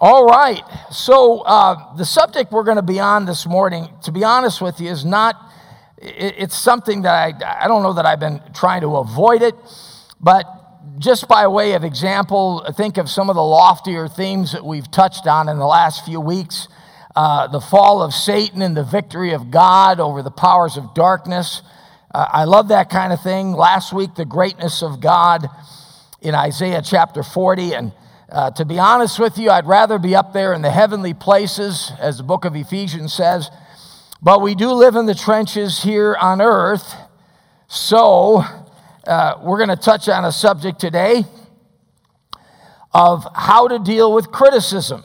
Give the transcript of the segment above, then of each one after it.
All right. So, uh, the subject we're going to be on this morning, to be honest with you, is not, it, it's something that I, I don't know that I've been trying to avoid it, but just by way of example, think of some of the loftier themes that we've touched on in the last few weeks uh, the fall of Satan and the victory of God over the powers of darkness. Uh, I love that kind of thing. Last week, the greatness of God in Isaiah chapter 40. And uh, to be honest with you, I'd rather be up there in the heavenly places, as the book of Ephesians says. But we do live in the trenches here on earth. So uh, we're going to touch on a subject today of how to deal with criticism.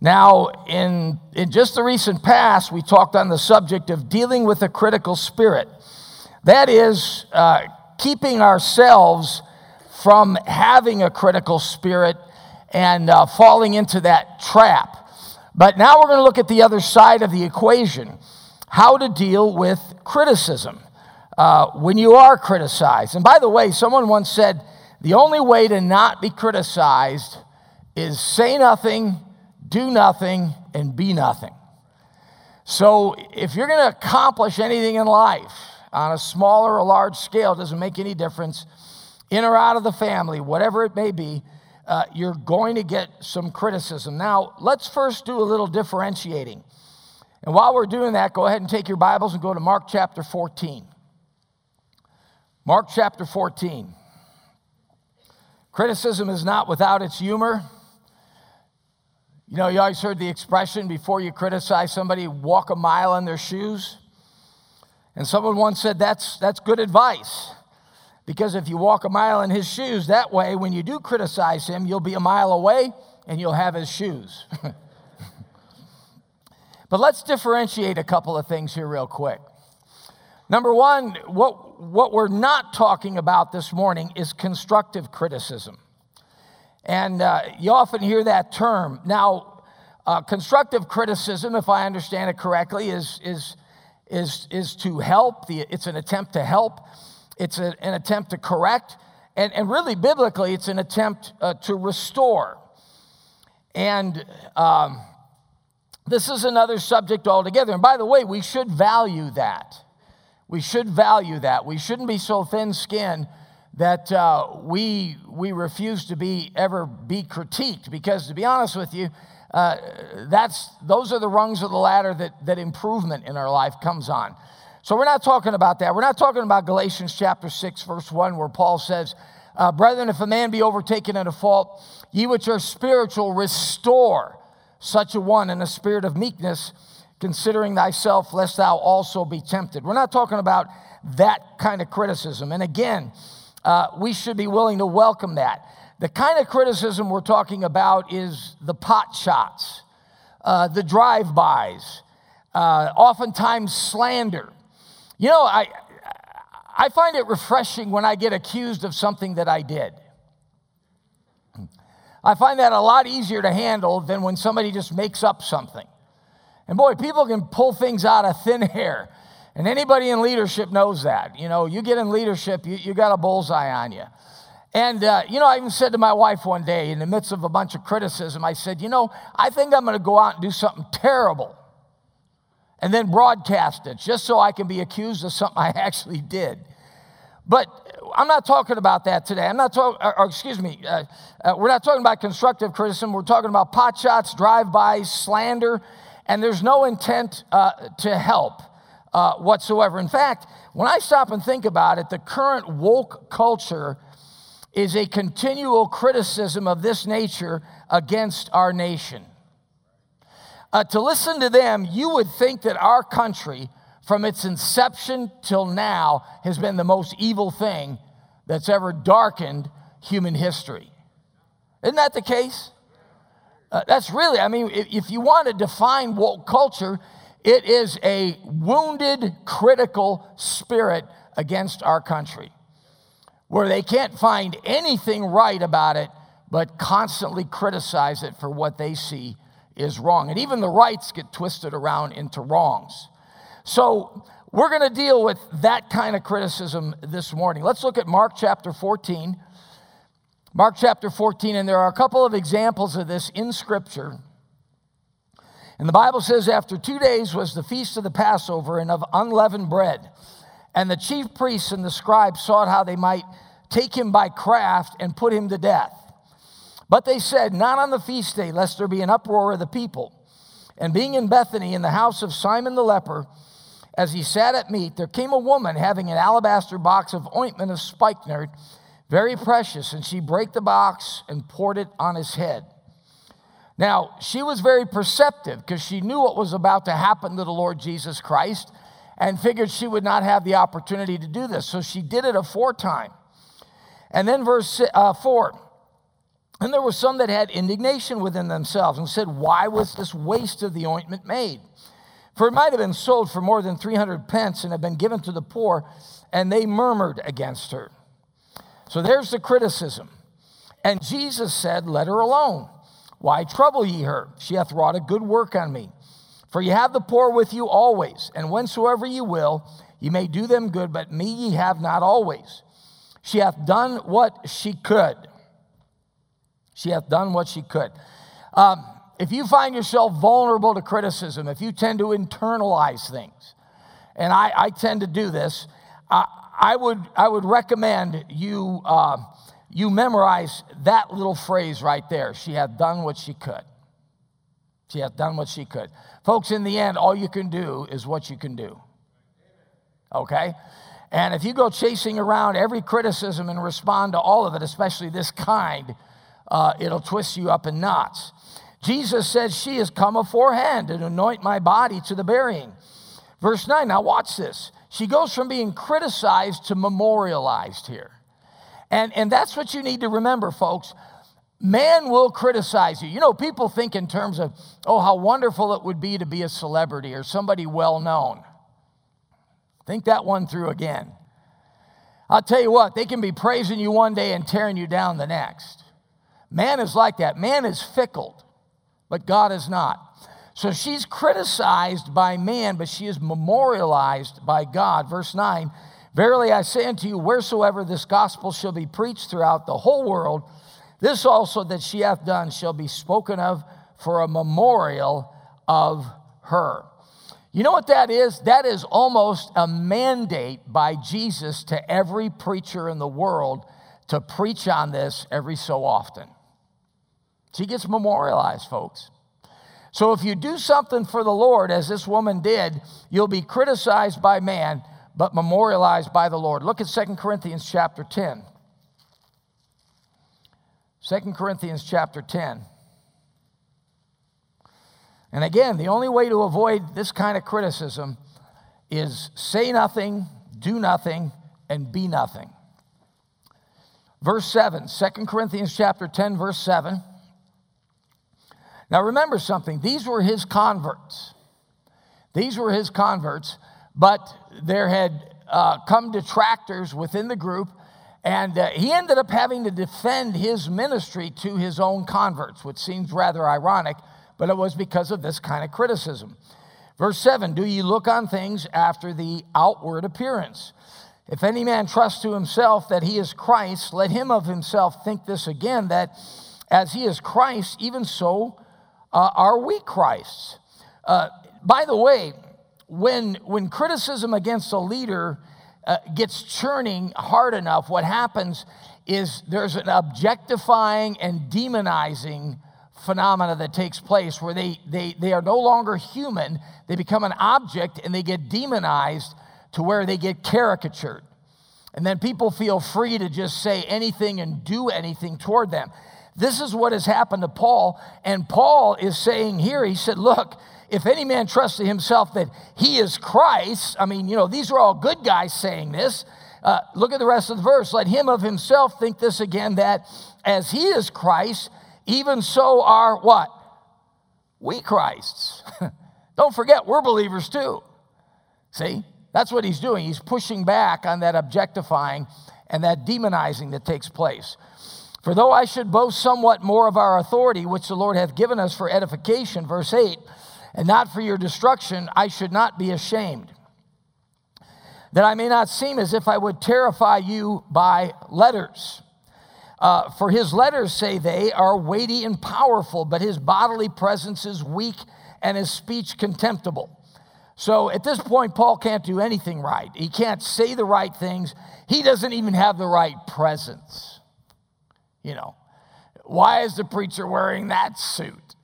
Now, in, in just the recent past, we talked on the subject of dealing with a critical spirit. That is, uh, keeping ourselves from having a critical spirit and uh, falling into that trap. But now we're going to look at the other side of the equation how to deal with criticism uh, when you are criticized. And by the way, someone once said the only way to not be criticized is say nothing do nothing, and be nothing. So, if you're going to accomplish anything in life on a small or a large scale, doesn't make any difference, in or out of the family, whatever it may be, uh, you're going to get some criticism. Now, let's first do a little differentiating. And while we're doing that, go ahead and take your Bibles and go to Mark chapter 14. Mark chapter 14. Criticism is not without its humor. You know, you always heard the expression before you criticize somebody, walk a mile in their shoes. And someone once said that's, that's good advice. Because if you walk a mile in his shoes, that way, when you do criticize him, you'll be a mile away and you'll have his shoes. but let's differentiate a couple of things here, real quick. Number one, what, what we're not talking about this morning is constructive criticism. And uh, you often hear that term. Now, uh, constructive criticism, if I understand it correctly, is, is, is, is to help. The, it's an attempt to help, it's a, an attempt to correct. And, and really, biblically, it's an attempt uh, to restore. And um, this is another subject altogether. And by the way, we should value that. We should value that. We shouldn't be so thin skinned that uh, we, we refuse to be ever be critiqued because to be honest with you uh, that's those are the rungs of the ladder that, that improvement in our life comes on so we're not talking about that we're not talking about galatians chapter 6 verse 1 where paul says uh, brethren if a man be overtaken in a fault ye which are spiritual restore such a one in a spirit of meekness considering thyself lest thou also be tempted we're not talking about that kind of criticism and again uh, we should be willing to welcome that. The kind of criticism we're talking about is the pot shots, uh, the drive bys, uh, oftentimes slander. You know, I, I find it refreshing when I get accused of something that I did. I find that a lot easier to handle than when somebody just makes up something. And boy, people can pull things out of thin air. And anybody in leadership knows that. You know, you get in leadership, you, you got a bullseye on you. And, uh, you know, I even said to my wife one day in the midst of a bunch of criticism, I said, you know, I think I'm going to go out and do something terrible and then broadcast it just so I can be accused of something I actually did. But I'm not talking about that today. I'm not talking, or, or, excuse me, uh, uh, we're not talking about constructive criticism. We're talking about pot shots, drive-bys, slander, and there's no intent uh, to help uh, whatsoever. In fact, when I stop and think about it, the current woke culture is a continual criticism of this nature against our nation. Uh, to listen to them, you would think that our country, from its inception till now, has been the most evil thing that's ever darkened human history. Isn't that the case? Uh, that's really, I mean, if, if you want to define woke culture, it is a wounded, critical spirit against our country where they can't find anything right about it, but constantly criticize it for what they see is wrong. And even the rights get twisted around into wrongs. So we're going to deal with that kind of criticism this morning. Let's look at Mark chapter 14. Mark chapter 14, and there are a couple of examples of this in Scripture. And the Bible says, after two days was the feast of the Passover and of unleavened bread. And the chief priests and the scribes sought how they might take him by craft and put him to death. But they said, Not on the feast day, lest there be an uproar of the people. And being in Bethany, in the house of Simon the leper, as he sat at meat, there came a woman having an alabaster box of ointment of spikenard, very precious, and she brake the box and poured it on his head. Now, she was very perceptive because she knew what was about to happen to the Lord Jesus Christ and figured she would not have the opportunity to do this. So she did it aforetime. And then, verse uh, 4 And there were some that had indignation within themselves and said, Why was this waste of the ointment made? For it might have been sold for more than 300 pence and have been given to the poor, and they murmured against her. So there's the criticism. And Jesus said, Let her alone. Why trouble ye her? She hath wrought a good work on me. For ye have the poor with you always, and whensoever ye will, ye may do them good, but me ye have not always. She hath done what she could. She hath done what she could. Um, if you find yourself vulnerable to criticism, if you tend to internalize things, and I, I tend to do this, uh, I, would, I would recommend you. Uh, you memorize that little phrase right there. She hath done what she could. She hath done what she could. Folks, in the end, all you can do is what you can do. Okay? And if you go chasing around every criticism and respond to all of it, especially this kind, uh, it'll twist you up in knots. Jesus said, She has come aforehand and anoint my body to the burying. Verse 9, now watch this. She goes from being criticized to memorialized here. And, and that's what you need to remember, folks. Man will criticize you. You know, people think in terms of, oh, how wonderful it would be to be a celebrity or somebody well known. Think that one through again. I'll tell you what, they can be praising you one day and tearing you down the next. Man is like that. Man is fickle, but God is not. So she's criticized by man, but she is memorialized by God. Verse 9 Verily I say unto you, wheresoever this gospel shall be preached throughout the whole world, this also that she hath done shall be spoken of for a memorial of her. You know what that is? That is almost a mandate by Jesus to every preacher in the world to preach on this every so often. She gets memorialized, folks. So if you do something for the Lord, as this woman did, you'll be criticized by man, but memorialized by the Lord. Look at 2 Corinthians chapter 10. 2 Corinthians chapter 10. And again, the only way to avoid this kind of criticism is say nothing, do nothing, and be nothing. Verse 7, 2 Corinthians chapter 10, verse 7. Now remember something, these were his converts. These were his converts but there had uh, come detractors within the group, and uh, he ended up having to defend his ministry to his own converts, which seems rather ironic, but it was because of this kind of criticism. Verse 7 Do ye look on things after the outward appearance? If any man trust to himself that he is Christ, let him of himself think this again, that as he is Christ, even so uh, are we Christ's. Uh, by the way, when, when criticism against a leader uh, gets churning hard enough, what happens is there's an objectifying and demonizing phenomena that takes place where they, they, they are no longer human, they become an object and they get demonized to where they get caricatured. And then people feel free to just say anything and do anything toward them. This is what has happened to Paul. And Paul is saying here, he said, Look, if any man trusts in himself that he is Christ, I mean, you know, these are all good guys saying this. Uh, look at the rest of the verse. Let him of himself think this again that as he is Christ, even so are what? We Christs. Don't forget, we're believers too. See? That's what he's doing. He's pushing back on that objectifying and that demonizing that takes place. For though I should boast somewhat more of our authority, which the Lord hath given us for edification, verse 8, and not for your destruction, I should not be ashamed. That I may not seem as if I would terrify you by letters. Uh, for his letters, say they, are weighty and powerful, but his bodily presence is weak and his speech contemptible. So at this point, Paul can't do anything right. He can't say the right things. He doesn't even have the right presence. You know, why is the preacher wearing that suit?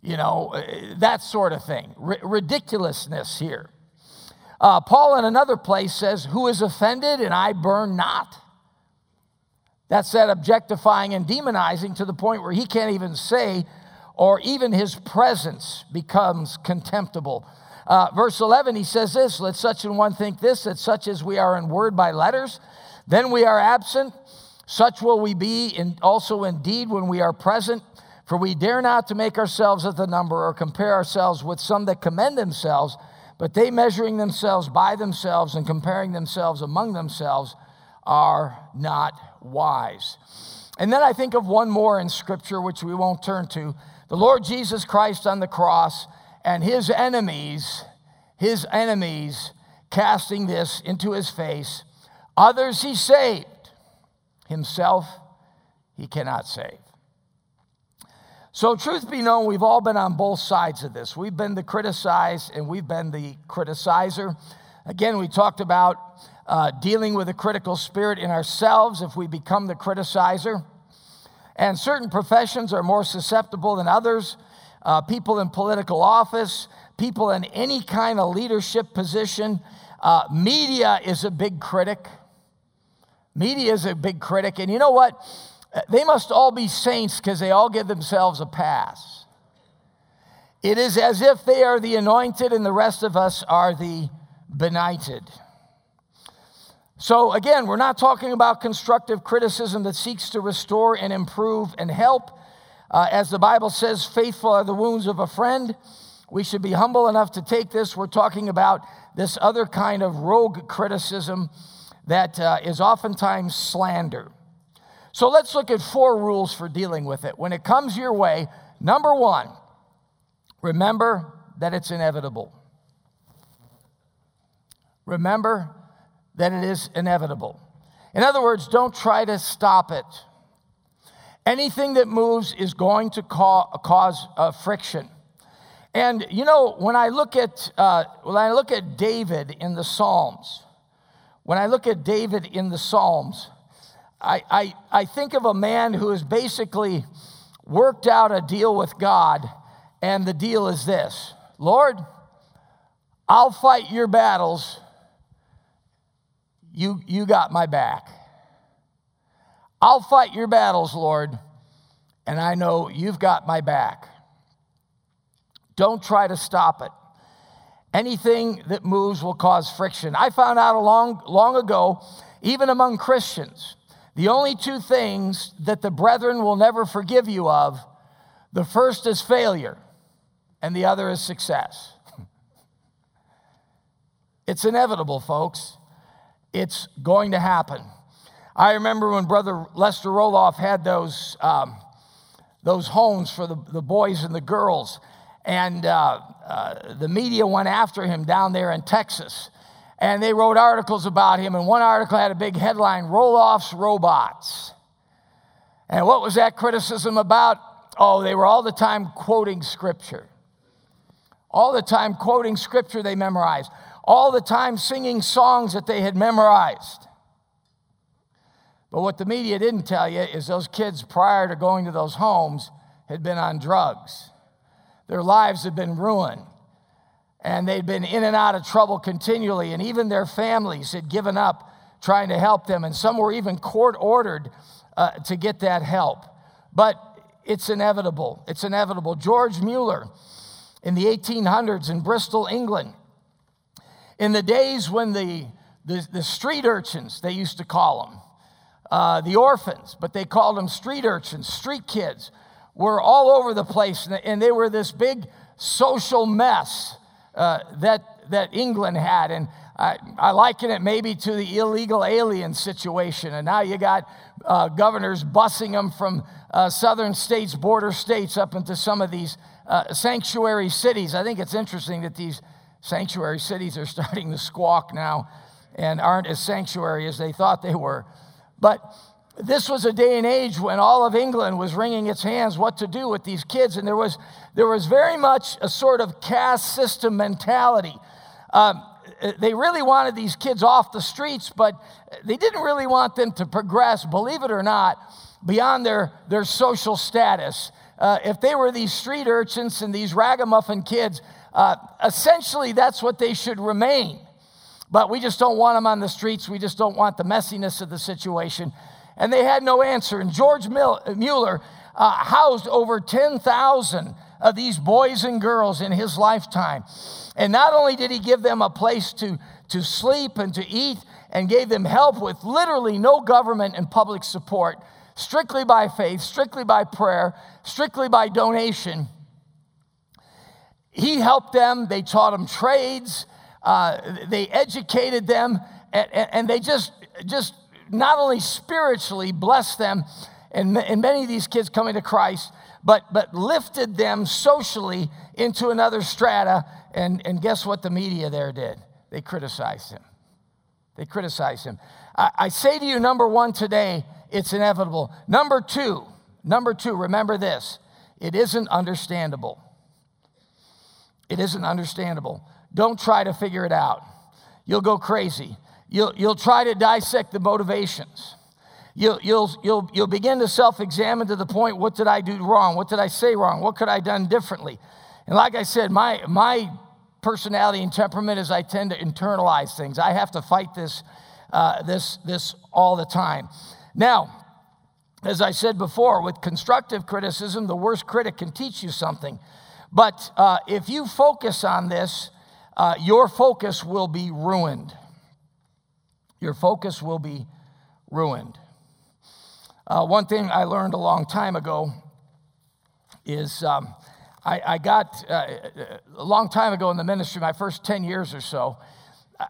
You know, uh, that sort of thing. R- ridiculousness here. Uh, Paul in another place says, Who is offended and I burn not? That's that objectifying and demonizing to the point where he can't even say, or even his presence becomes contemptible. Uh, verse 11, he says this Let such an one think this, that such as we are in word by letters, then we are absent. Such will we be in, also indeed when we are present. For we dare not to make ourselves of the number or compare ourselves with some that commend themselves, but they measuring themselves by themselves and comparing themselves among themselves are not wise. And then I think of one more in Scripture, which we won't turn to the Lord Jesus Christ on the cross and his enemies, his enemies casting this into his face. Others he saved, himself he cannot save. So, truth be known, we've all been on both sides of this. We've been the criticized and we've been the criticizer. Again, we talked about uh, dealing with a critical spirit in ourselves if we become the criticizer. And certain professions are more susceptible than others. Uh, people in political office, people in any kind of leadership position. Uh, media is a big critic. Media is a big critic. And you know what? They must all be saints because they all give themselves a pass. It is as if they are the anointed and the rest of us are the benighted. So, again, we're not talking about constructive criticism that seeks to restore and improve and help. Uh, as the Bible says, faithful are the wounds of a friend. We should be humble enough to take this. We're talking about this other kind of rogue criticism that uh, is oftentimes slander. So let's look at four rules for dealing with it. When it comes your way, number one, remember that it's inevitable. Remember that it is inevitable. In other words, don't try to stop it. Anything that moves is going to cause uh, friction. And you know, when I look at uh, when I look at David in the Psalms, when I look at David in the Psalms, I, I, I think of a man who has basically worked out a deal with God, and the deal is this Lord, I'll fight your battles. You, you got my back. I'll fight your battles, Lord, and I know you've got my back. Don't try to stop it. Anything that moves will cause friction. I found out a long, long ago, even among Christians, the only two things that the brethren will never forgive you of the first is failure, and the other is success. it's inevitable, folks. It's going to happen. I remember when Brother Lester Roloff had those, um, those homes for the, the boys and the girls, and uh, uh, the media went after him down there in Texas and they wrote articles about him. And one article had a big headline Roloff's Robots. And what was that criticism about? Oh, they were all the time quoting scripture. All the time quoting scripture they memorized. All the time singing songs that they had memorized. But what the media didn't tell you is those kids prior to going to those homes had been on drugs. Their lives had been ruined and they'd been in and out of trouble continually, and even their families had given up trying to help them, and some were even court ordered uh, to get that help. But it's inevitable. It's inevitable. George Mueller in the 1800s in Bristol, England, in the days when the, the, the street urchins, they used to call them, uh, the orphans, but they called them street urchins, street kids, were all over the place, and they were this big social mess uh, that, that England had. And I, I, liken it maybe to the illegal alien situation. And now you got uh, governors busing them from uh, southern states, border states, up into some of these uh, sanctuary cities. I think it's interesting that these sanctuary cities are starting to squawk now and aren't as sanctuary as they thought they were. But this was a day and age when all of England was wringing its hands what to do with these kids, and there was, there was very much a sort of caste system mentality. Um, they really wanted these kids off the streets, but they didn't really want them to progress, believe it or not, beyond their, their social status. Uh, if they were these street urchins and these ragamuffin kids, uh, essentially that's what they should remain. But we just don't want them on the streets. We just don't want the messiness of the situation and they had no answer. And George Mueller uh, housed over 10,000 of these boys and girls in his lifetime. And not only did he give them a place to, to sleep and to eat, and gave them help with literally no government and public support, strictly by faith, strictly by prayer, strictly by donation. He helped them, they taught them trades, uh, they educated them, and, and they just, just not only spiritually blessed them, and, and many of these kids coming to Christ, but, but lifted them socially into another strata. And, and guess what the media there did? They criticized him. They criticized him. I, I say to you, number one, today, it's inevitable. Number two, number two, remember this it isn't understandable. It isn't understandable. Don't try to figure it out. You'll go crazy. You'll, you'll try to dissect the motivations. You'll, you'll, you'll, you'll begin to self examine to the point what did I do wrong? What did I say wrong? What could I done differently? And like I said, my, my personality and temperament is I tend to internalize things. I have to fight this, uh, this, this all the time. Now, as I said before, with constructive criticism, the worst critic can teach you something. But uh, if you focus on this, uh, your focus will be ruined your focus will be ruined. Uh, one thing I learned a long time ago is um, I, I, got uh, a long time ago in the ministry, my first 10 years or so,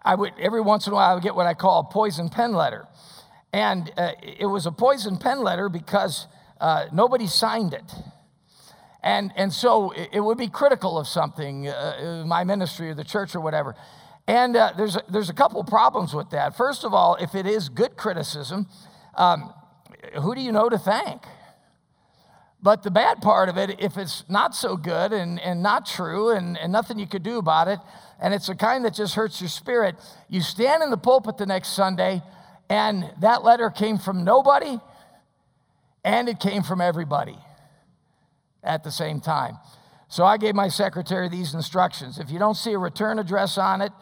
I would every once in a while I would get what I call a poison pen letter. And uh, it was a poison pen letter because uh, nobody signed it. And, and so it, it would be critical of something, uh, my ministry or the church or whatever. And uh, there's, a, there's a couple problems with that. First of all, if it is good criticism, um, who do you know to thank? But the bad part of it, if it's not so good and, and not true and, and nothing you could do about it, and it's a kind that just hurts your spirit, you stand in the pulpit the next Sunday, and that letter came from nobody and it came from everybody at the same time. So I gave my secretary these instructions. If you don't see a return address on it,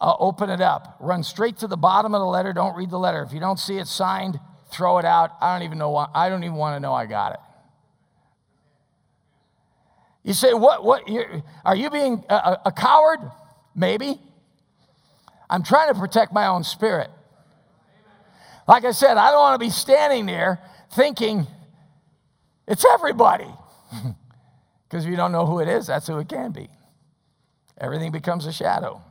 uh, open it up. Run straight to the bottom of the letter. Don't read the letter. If you don't see it signed, throw it out. I don't even know. Why, I don't even want to know I got it. You say, what? What? Are you being a, a coward? Maybe. I'm trying to protect my own spirit. Like I said, I don't want to be standing there thinking it's everybody. Because if you don't know who it is, that's who it can be. Everything becomes a shadow.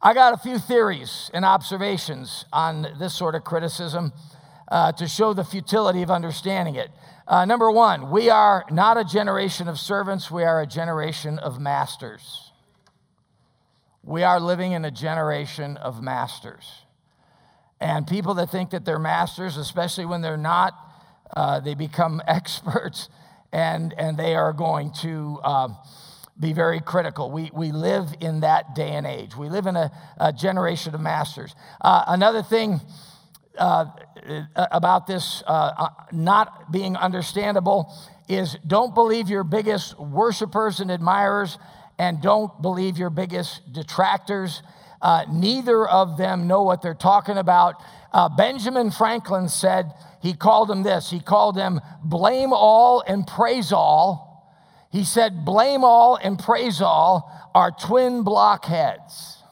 I got a few theories and observations on this sort of criticism uh, to show the futility of understanding it. Uh, number one, we are not a generation of servants, we are a generation of masters. We are living in a generation of masters. And people that think that they're masters, especially when they're not, uh, they become experts and, and they are going to. Uh, be very critical. We, we live in that day and age. We live in a, a generation of masters. Uh, another thing uh, about this uh, uh, not being understandable is don't believe your biggest worshipers and admirers, and don't believe your biggest detractors. Uh, neither of them know what they're talking about. Uh, Benjamin Franklin said, he called them this, he called them blame all and praise all he said, Blame all and praise all are twin blockheads.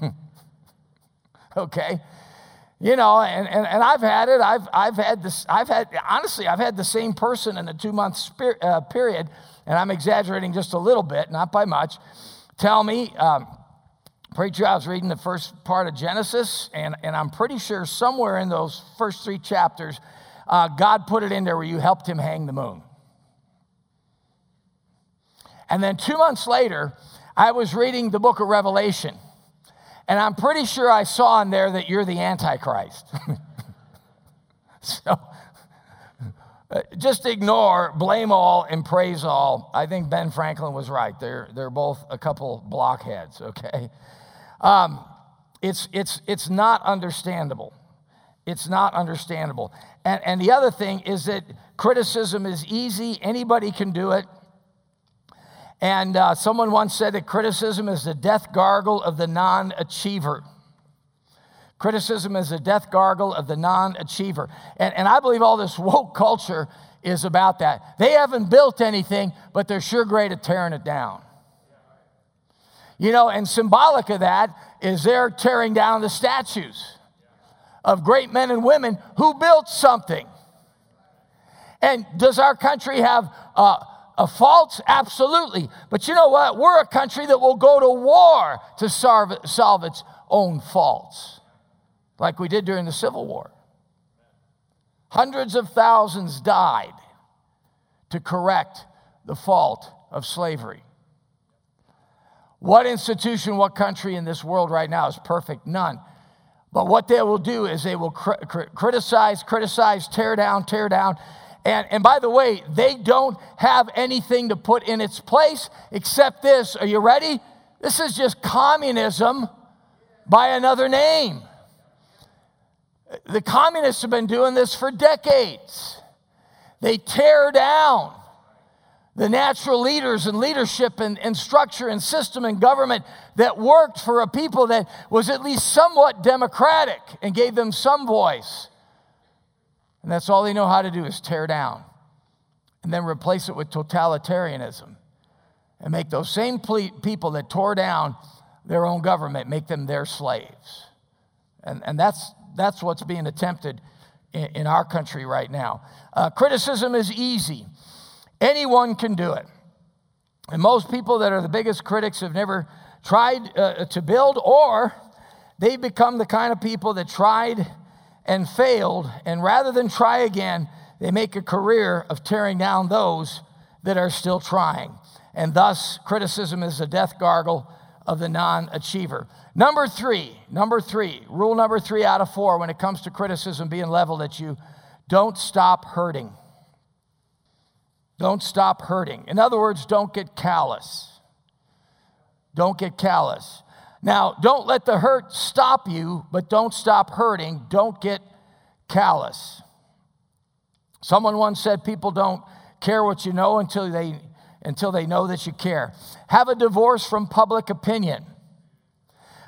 okay? You know, and, and, and I've had it. I've, I've had this, I've had, honestly, I've had the same person in a two month spir- uh, period, and I'm exaggerating just a little bit, not by much, tell me, um, Preacher, I was reading the first part of Genesis, and, and I'm pretty sure somewhere in those first three chapters, uh, God put it in there where you helped him hang the moon. And then two months later, I was reading the book of Revelation. And I'm pretty sure I saw in there that you're the Antichrist. so uh, just ignore, blame all, and praise all. I think Ben Franklin was right. They're, they're both a couple blockheads, okay? Um, it's, it's, it's not understandable. It's not understandable. And, and the other thing is that criticism is easy, anybody can do it. And uh, someone once said that criticism is the death gargle of the non achiever. Criticism is the death gargle of the non achiever. And, and I believe all this woke culture is about that. They haven't built anything, but they're sure great at tearing it down. You know, and symbolic of that is they're tearing down the statues of great men and women who built something. And does our country have uh, a faults? Absolutely. But you know what? We're a country that will go to war to solve, solve its own faults, like we did during the Civil War. Hundreds of thousands died to correct the fault of slavery. What institution, what country in this world right now is perfect? None. But what they will do is they will cr- cr- criticize, criticize, tear down, tear down. And, and by the way, they don't have anything to put in its place except this. Are you ready? This is just communism by another name. The communists have been doing this for decades. They tear down the natural leaders and leadership and, and structure and system and government that worked for a people that was at least somewhat democratic and gave them some voice. And that's all they know how to do is tear down and then replace it with totalitarianism and make those same people that tore down their own government make them their slaves. And, and that's, that's what's being attempted in, in our country right now. Uh, criticism is easy. Anyone can do it. And most people that are the biggest critics have never tried uh, to build, or they've become the kind of people that tried and failed, and rather than try again, they make a career of tearing down those that are still trying. And thus, criticism is the death gargle of the non achiever. Number three, number three, rule number three out of four when it comes to criticism being leveled at you don't stop hurting. Don't stop hurting. In other words, don't get callous. Don't get callous. Now, don't let the hurt stop you, but don't stop hurting. Don't get callous. Someone once said people don't care what you know until they until they know that you care. Have a divorce from public opinion.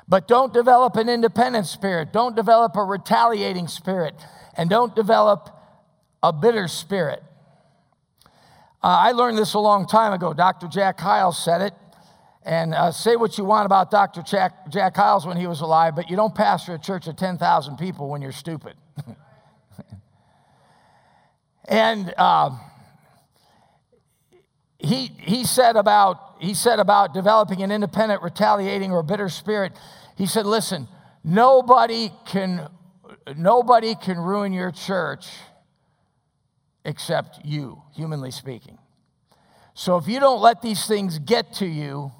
But don't develop an independent spirit. Don't develop a retaliating spirit. And don't develop a bitter spirit. Uh, I learned this a long time ago. Dr. Jack Hyles said it. And uh, say what you want about Dr. Jack, Jack Hyles when he was alive, but you don't pastor a church of 10,000 people when you're stupid. and uh, he, he, said about, he said about developing an independent, retaliating, or bitter spirit, he said, listen, nobody can, nobody can ruin your church except you, humanly speaking. So if you don't let these things get to you,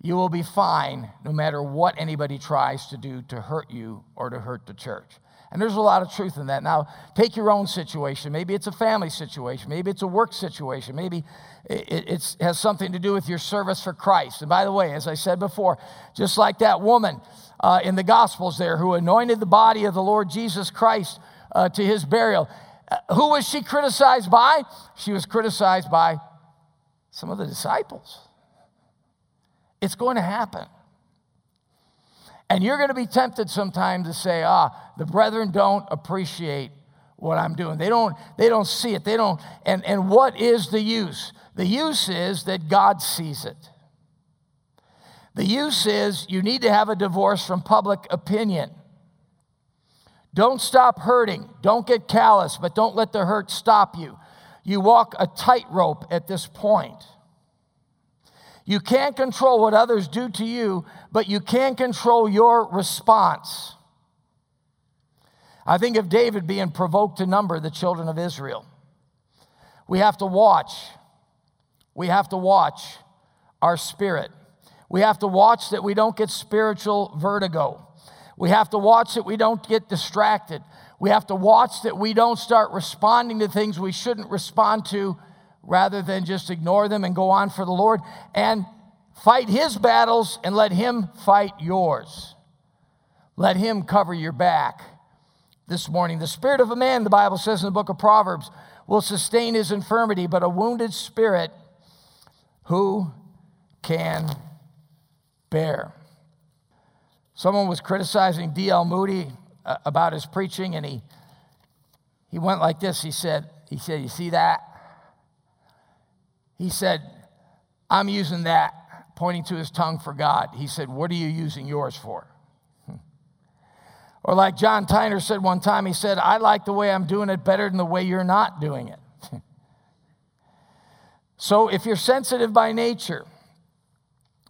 you will be fine no matter what anybody tries to do to hurt you or to hurt the church. And there's a lot of truth in that. Now, take your own situation. Maybe it's a family situation. Maybe it's a work situation. Maybe it has something to do with your service for Christ. And by the way, as I said before, just like that woman uh, in the Gospels there who anointed the body of the Lord Jesus Christ uh, to his burial, who was she criticized by? She was criticized by some of the disciples. It's going to happen. And you're going to be tempted sometime to say, ah, the brethren don't appreciate what I'm doing. They don't, they don't see it. They don't, and, and what is the use? The use is that God sees it. The use is you need to have a divorce from public opinion. Don't stop hurting. Don't get callous, but don't let the hurt stop you. You walk a tightrope at this point. You can't control what others do to you, but you can control your response. I think of David being provoked to number the children of Israel. We have to watch. We have to watch our spirit. We have to watch that we don't get spiritual vertigo. We have to watch that we don't get distracted. We have to watch that we don't start responding to things we shouldn't respond to rather than just ignore them and go on for the Lord. And fight his battles and let him fight yours. Let him cover your back this morning. The spirit of a man, the Bible says in the book of Proverbs, will sustain his infirmity, but a wounded spirit who can bear. Someone was criticizing D.L. Moody uh, about his preaching, and he, he went like this. He said, he said, You see that? He said, I'm using that, pointing to his tongue for God. He said, What are you using yours for? Or, like John Tyner said one time, he said, I like the way I'm doing it better than the way you're not doing it. so, if you're sensitive by nature,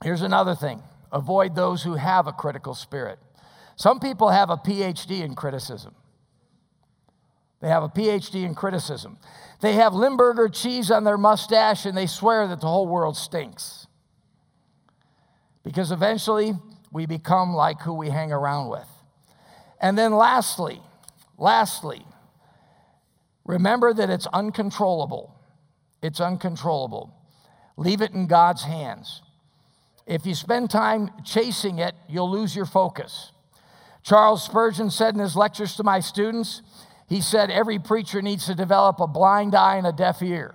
here's another thing avoid those who have a critical spirit. Some people have a PhD in criticism. They have a PhD in criticism. They have Limburger cheese on their mustache and they swear that the whole world stinks. Because eventually we become like who we hang around with. And then lastly, lastly, remember that it's uncontrollable. It's uncontrollable. Leave it in God's hands. If you spend time chasing it, you'll lose your focus. Charles Spurgeon said in his lectures to my students, he said, every preacher needs to develop a blind eye and a deaf ear.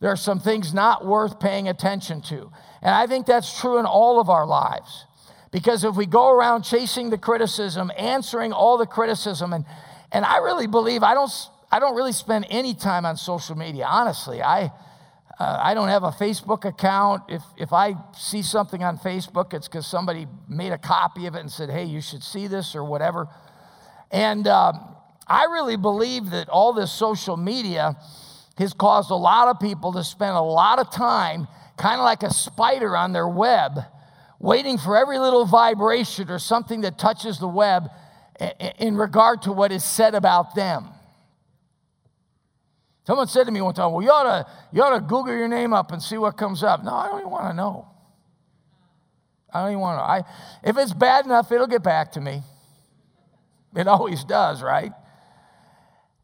There are some things not worth paying attention to. And I think that's true in all of our lives. Because if we go around chasing the criticism, answering all the criticism, and, and I really believe I don't, I don't really spend any time on social media, honestly. I, uh, I don't have a Facebook account. If, if I see something on Facebook, it's because somebody made a copy of it and said, hey, you should see this or whatever. And um, I really believe that all this social media has caused a lot of people to spend a lot of time, kind of like a spider on their web, waiting for every little vibration or something that touches the web in regard to what is said about them. Someone said to me one time, Well, you ought, to, you ought to Google your name up and see what comes up. No, I don't even want to know. I don't even want to. I, if it's bad enough, it'll get back to me. It always does, right?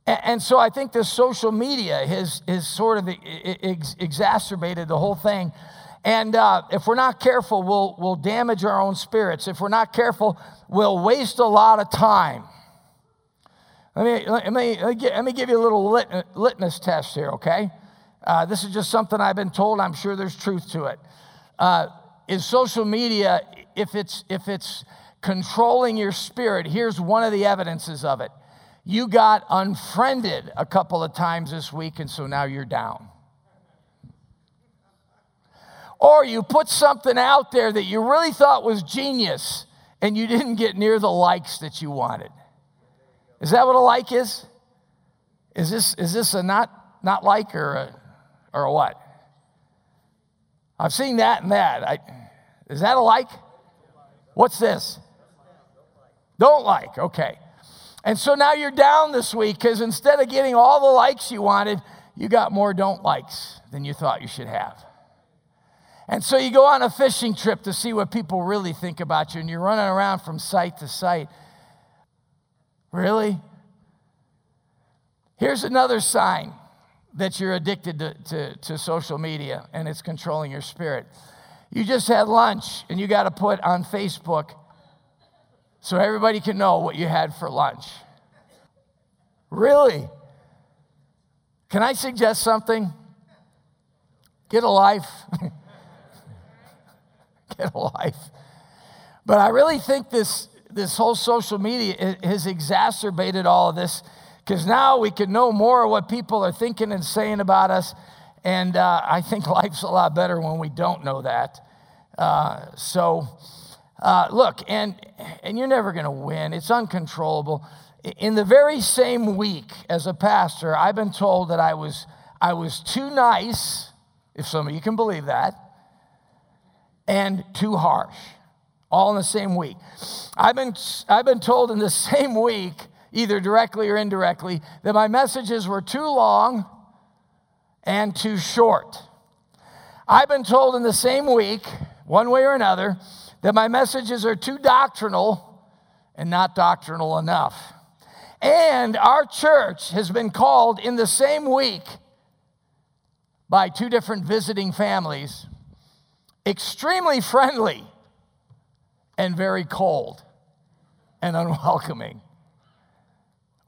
And, so I think this social media has, has sort of ex- exacerbated the whole thing. And uh, if we're not careful, we'll, we'll damage our own spirits. If we're not careful, we'll waste a lot of time. Let me, let me, let me give you a little lit, litmus test here, okay? Uh, this is just something I've been told. I'm sure there's truth to it. Uh, is social media, if it's, if it's controlling your spirit, here's one of the evidences of it you got unfriended a couple of times this week, and so now you're down. Or you put something out there that you really thought was genius, and you didn't get near the likes that you wanted. Is that what a like is? Is this, is this a not, not like or a, or a what? I've seen that and that. I, is that a like? What's this? Don't like, okay. And so now you're down this week because instead of getting all the likes you wanted, you got more don't likes than you thought you should have. And so you go on a fishing trip to see what people really think about you, and you're running around from site to site. Really? Here's another sign that you're addicted to, to, to social media and it's controlling your spirit. You just had lunch and you got to put on Facebook so everybody can know what you had for lunch. Really? Can I suggest something? Get a life. Get a life. But I really think this, this whole social media has exacerbated all of this because now we can know more of what people are thinking and saying about us. And uh, I think life's a lot better when we don't know that. Uh, so, uh, look, and, and you're never going to win, it's uncontrollable. In the very same week as a pastor, I've been told that I was, I was too nice, if some of you can believe that, and too harsh, all in the same week. I've been, I've been told in the same week, either directly or indirectly, that my messages were too long and too short. I've been told in the same week, one way or another, that my messages are too doctrinal and not doctrinal enough. And our church has been called in the same week by two different visiting families extremely friendly and very cold and unwelcoming.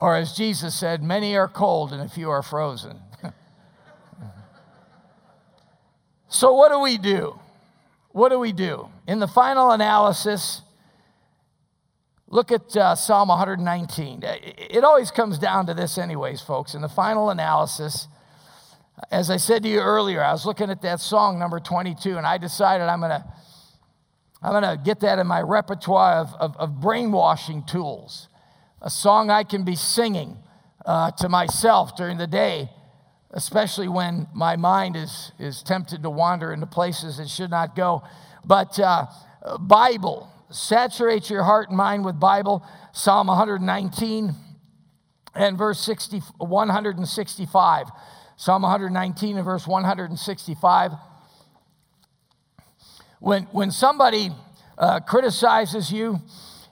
Or as Jesus said, many are cold and a few are frozen. so, what do we do? What do we do? In the final analysis, look at uh, Psalm 119. It always comes down to this, anyways, folks. In the final analysis, as I said to you earlier, I was looking at that song, number 22, and I decided I'm to I'm to get that in my repertoire of, of, of, brainwashing tools. A song I can be singing uh, to myself during the day, especially when my mind is, is tempted to wander into places it should not go. But uh, Bible, saturate your heart and mind with Bible. Psalm 119 and verse 60, 165. Psalm 119 and verse 165. When, when somebody uh, criticizes you,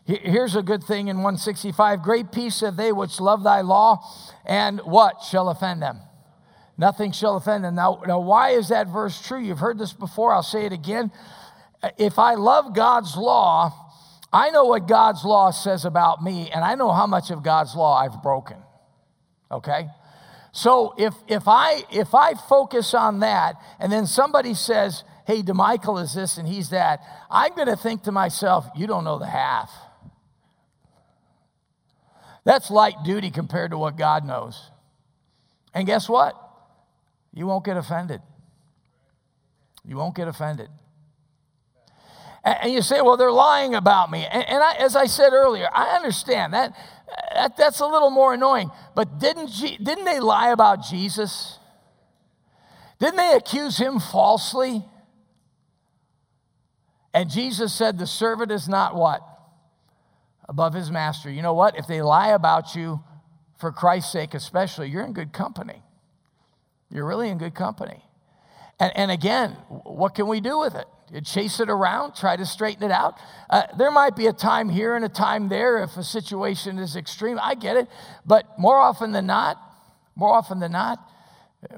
here's a good thing in 165 Great peace have they which love thy law, and what shall offend them? Nothing shall offend them. Now, now, why is that verse true? You've heard this before, I'll say it again. If I love God's law, I know what God's law says about me, and I know how much of God's law I've broken. Okay? So if, if, I, if I focus on that, and then somebody says, hey, DeMichael is this and he's that, I'm going to think to myself, you don't know the half. That's light duty compared to what God knows. And guess what? You won't get offended. You won't get offended. And you say, well, they're lying about me. And, I, as I said earlier, I understand that, that that's a little more annoying. But didn't, didn't they lie about Jesus? Didn't they accuse him falsely? And Jesus said, The servant is not what? Above his master. You know what? If they lie about you for Christ's sake, especially, you're in good company. You're really in good company. And, and again, what can we do with it? Chase it around, try to straighten it out. Uh, there might be a time here and a time there if a situation is extreme. I get it. But more often than not, more often than not,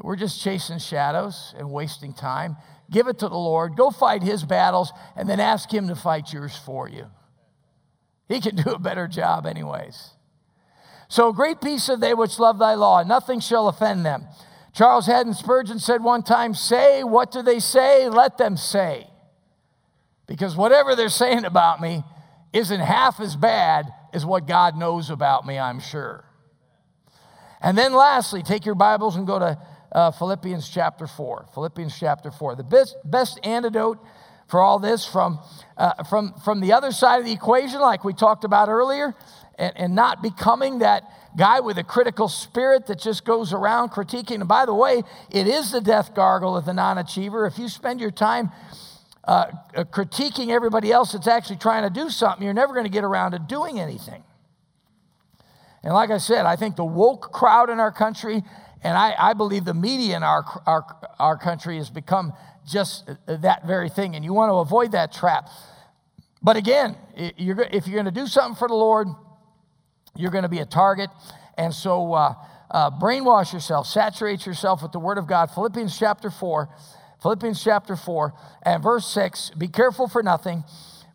we're just chasing shadows and wasting time give it to the Lord, go fight his battles, and then ask him to fight yours for you. He can do a better job, anyways. So, great peace of they which love thy law, nothing shall offend them. Charles Haddon Spurgeon said one time, Say, what do they say? Let them say. Because whatever they're saying about me isn't half as bad as what God knows about me, I'm sure. And then, lastly, take your Bibles and go to uh, Philippians chapter 4. Philippians chapter 4. The best, best antidote for all this from, uh, from, from the other side of the equation, like we talked about earlier, and, and not becoming that guy with a critical spirit that just goes around critiquing. And by the way, it is the death gargle of the non achiever. If you spend your time uh, uh, critiquing everybody else that's actually trying to do something, you're never going to get around to doing anything. And like I said, I think the woke crowd in our country and I, I believe the media in our, our, our country has become just that very thing. And you want to avoid that trap. But again, if you're going to do something for the Lord, you're going to be a target. And so uh, uh, brainwash yourself, saturate yourself with the Word of God. Philippians chapter 4, Philippians chapter 4, and verse 6 Be careful for nothing,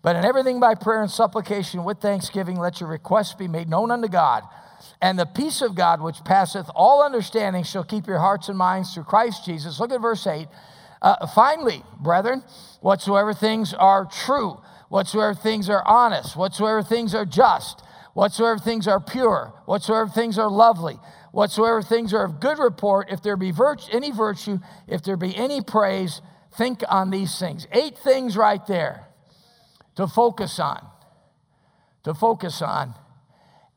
but in everything by prayer and supplication with thanksgiving, let your requests be made known unto God. And the peace of God, which passeth all understanding, shall keep your hearts and minds through Christ Jesus. Look at verse 8. Uh, finally, brethren, whatsoever things are true, whatsoever things are honest, whatsoever things are just, whatsoever things are pure, whatsoever things are lovely, whatsoever things are of good report, if there be virtue, any virtue, if there be any praise, think on these things. Eight things right there to focus on. To focus on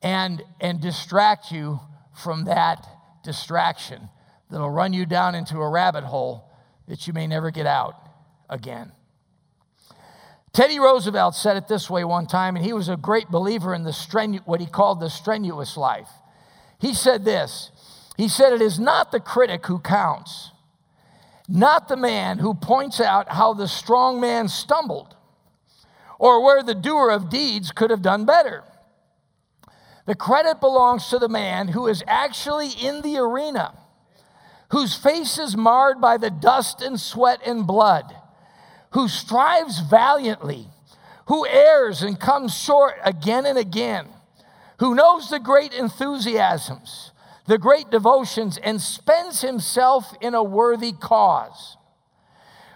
and, and distract you from that distraction that'll run you down into a rabbit hole that you may never get out again. Teddy Roosevelt said it this way one time, and he was a great believer in the strenu- what he called the strenuous life. He said this He said, It is not the critic who counts, not the man who points out how the strong man stumbled or where the doer of deeds could have done better. The credit belongs to the man who is actually in the arena, whose face is marred by the dust and sweat and blood, who strives valiantly, who errs and comes short again and again, who knows the great enthusiasms, the great devotions, and spends himself in a worthy cause,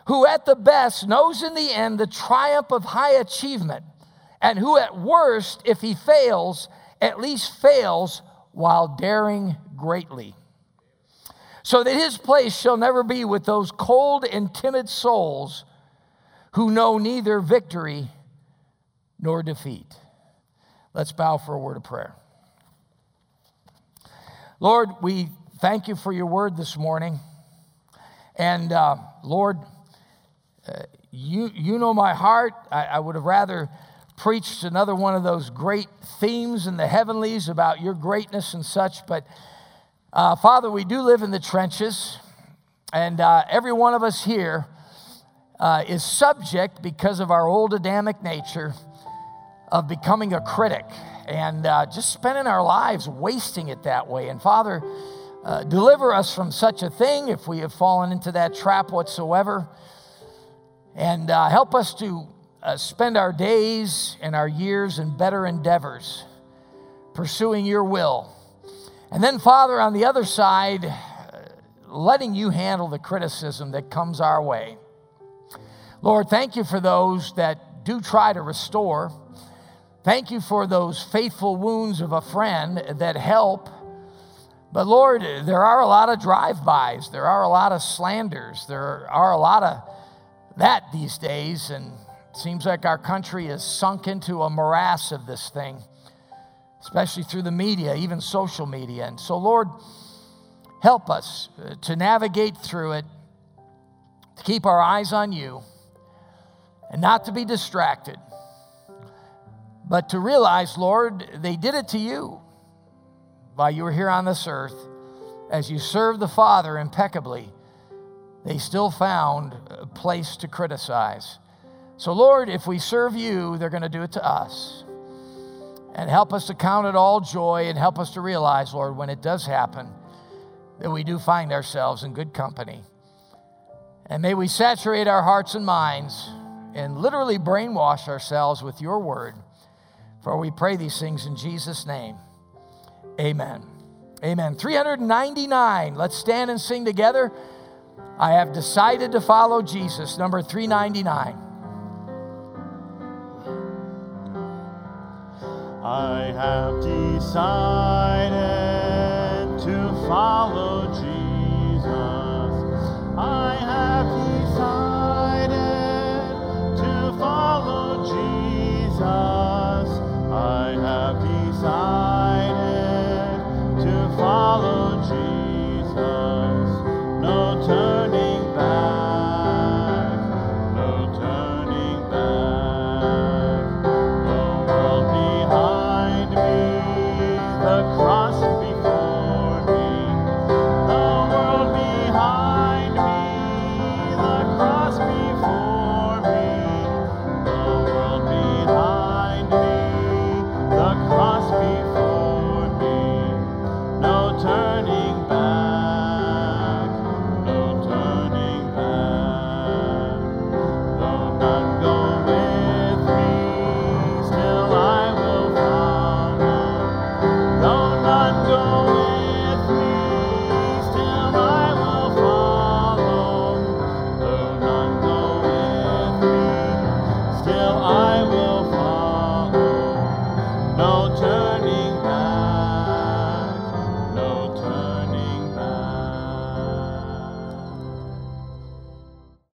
who at the best knows in the end the triumph of high achievement, and who at worst, if he fails, at least fails while daring greatly. So that his place shall never be with those cold and timid souls who know neither victory nor defeat. Let's bow for a word of prayer. Lord, we thank you for your word this morning. And uh, Lord, uh, you, you know my heart. I, I would have rather preached another one of those great themes in the heavenlies about your greatness and such. But uh, Father, we do live in the trenches, and uh, every one of us here uh, is subject because of our old Adamic nature of becoming a critic and uh, just spending our lives wasting it that way. And Father, uh, deliver us from such a thing if we have fallen into that trap whatsoever. And uh, help us to uh, spend our days and our years in better endeavors, pursuing your will. And then, Father, on the other side, uh, letting you handle the criticism that comes our way. Lord, thank you for those that do try to restore. Thank you for those faithful wounds of a friend that help. But Lord, there are a lot of drive bys, there are a lot of slanders, there are a lot of that these days. And Seems like our country is sunk into a morass of this thing, especially through the media, even social media. And so, Lord, help us uh, to navigate through it, to keep our eyes on you, and not to be distracted, but to realize, Lord, they did it to you while you were here on this earth. As you served the Father impeccably, they still found a place to criticize. So, Lord, if we serve you, they're going to do it to us. And help us to count it all joy and help us to realize, Lord, when it does happen, that we do find ourselves in good company. And may we saturate our hearts and minds and literally brainwash ourselves with your word. For we pray these things in Jesus' name. Amen. Amen. 399. Let's stand and sing together. I have decided to follow Jesus, number 399. I have decided to follow Jesus. I have decided.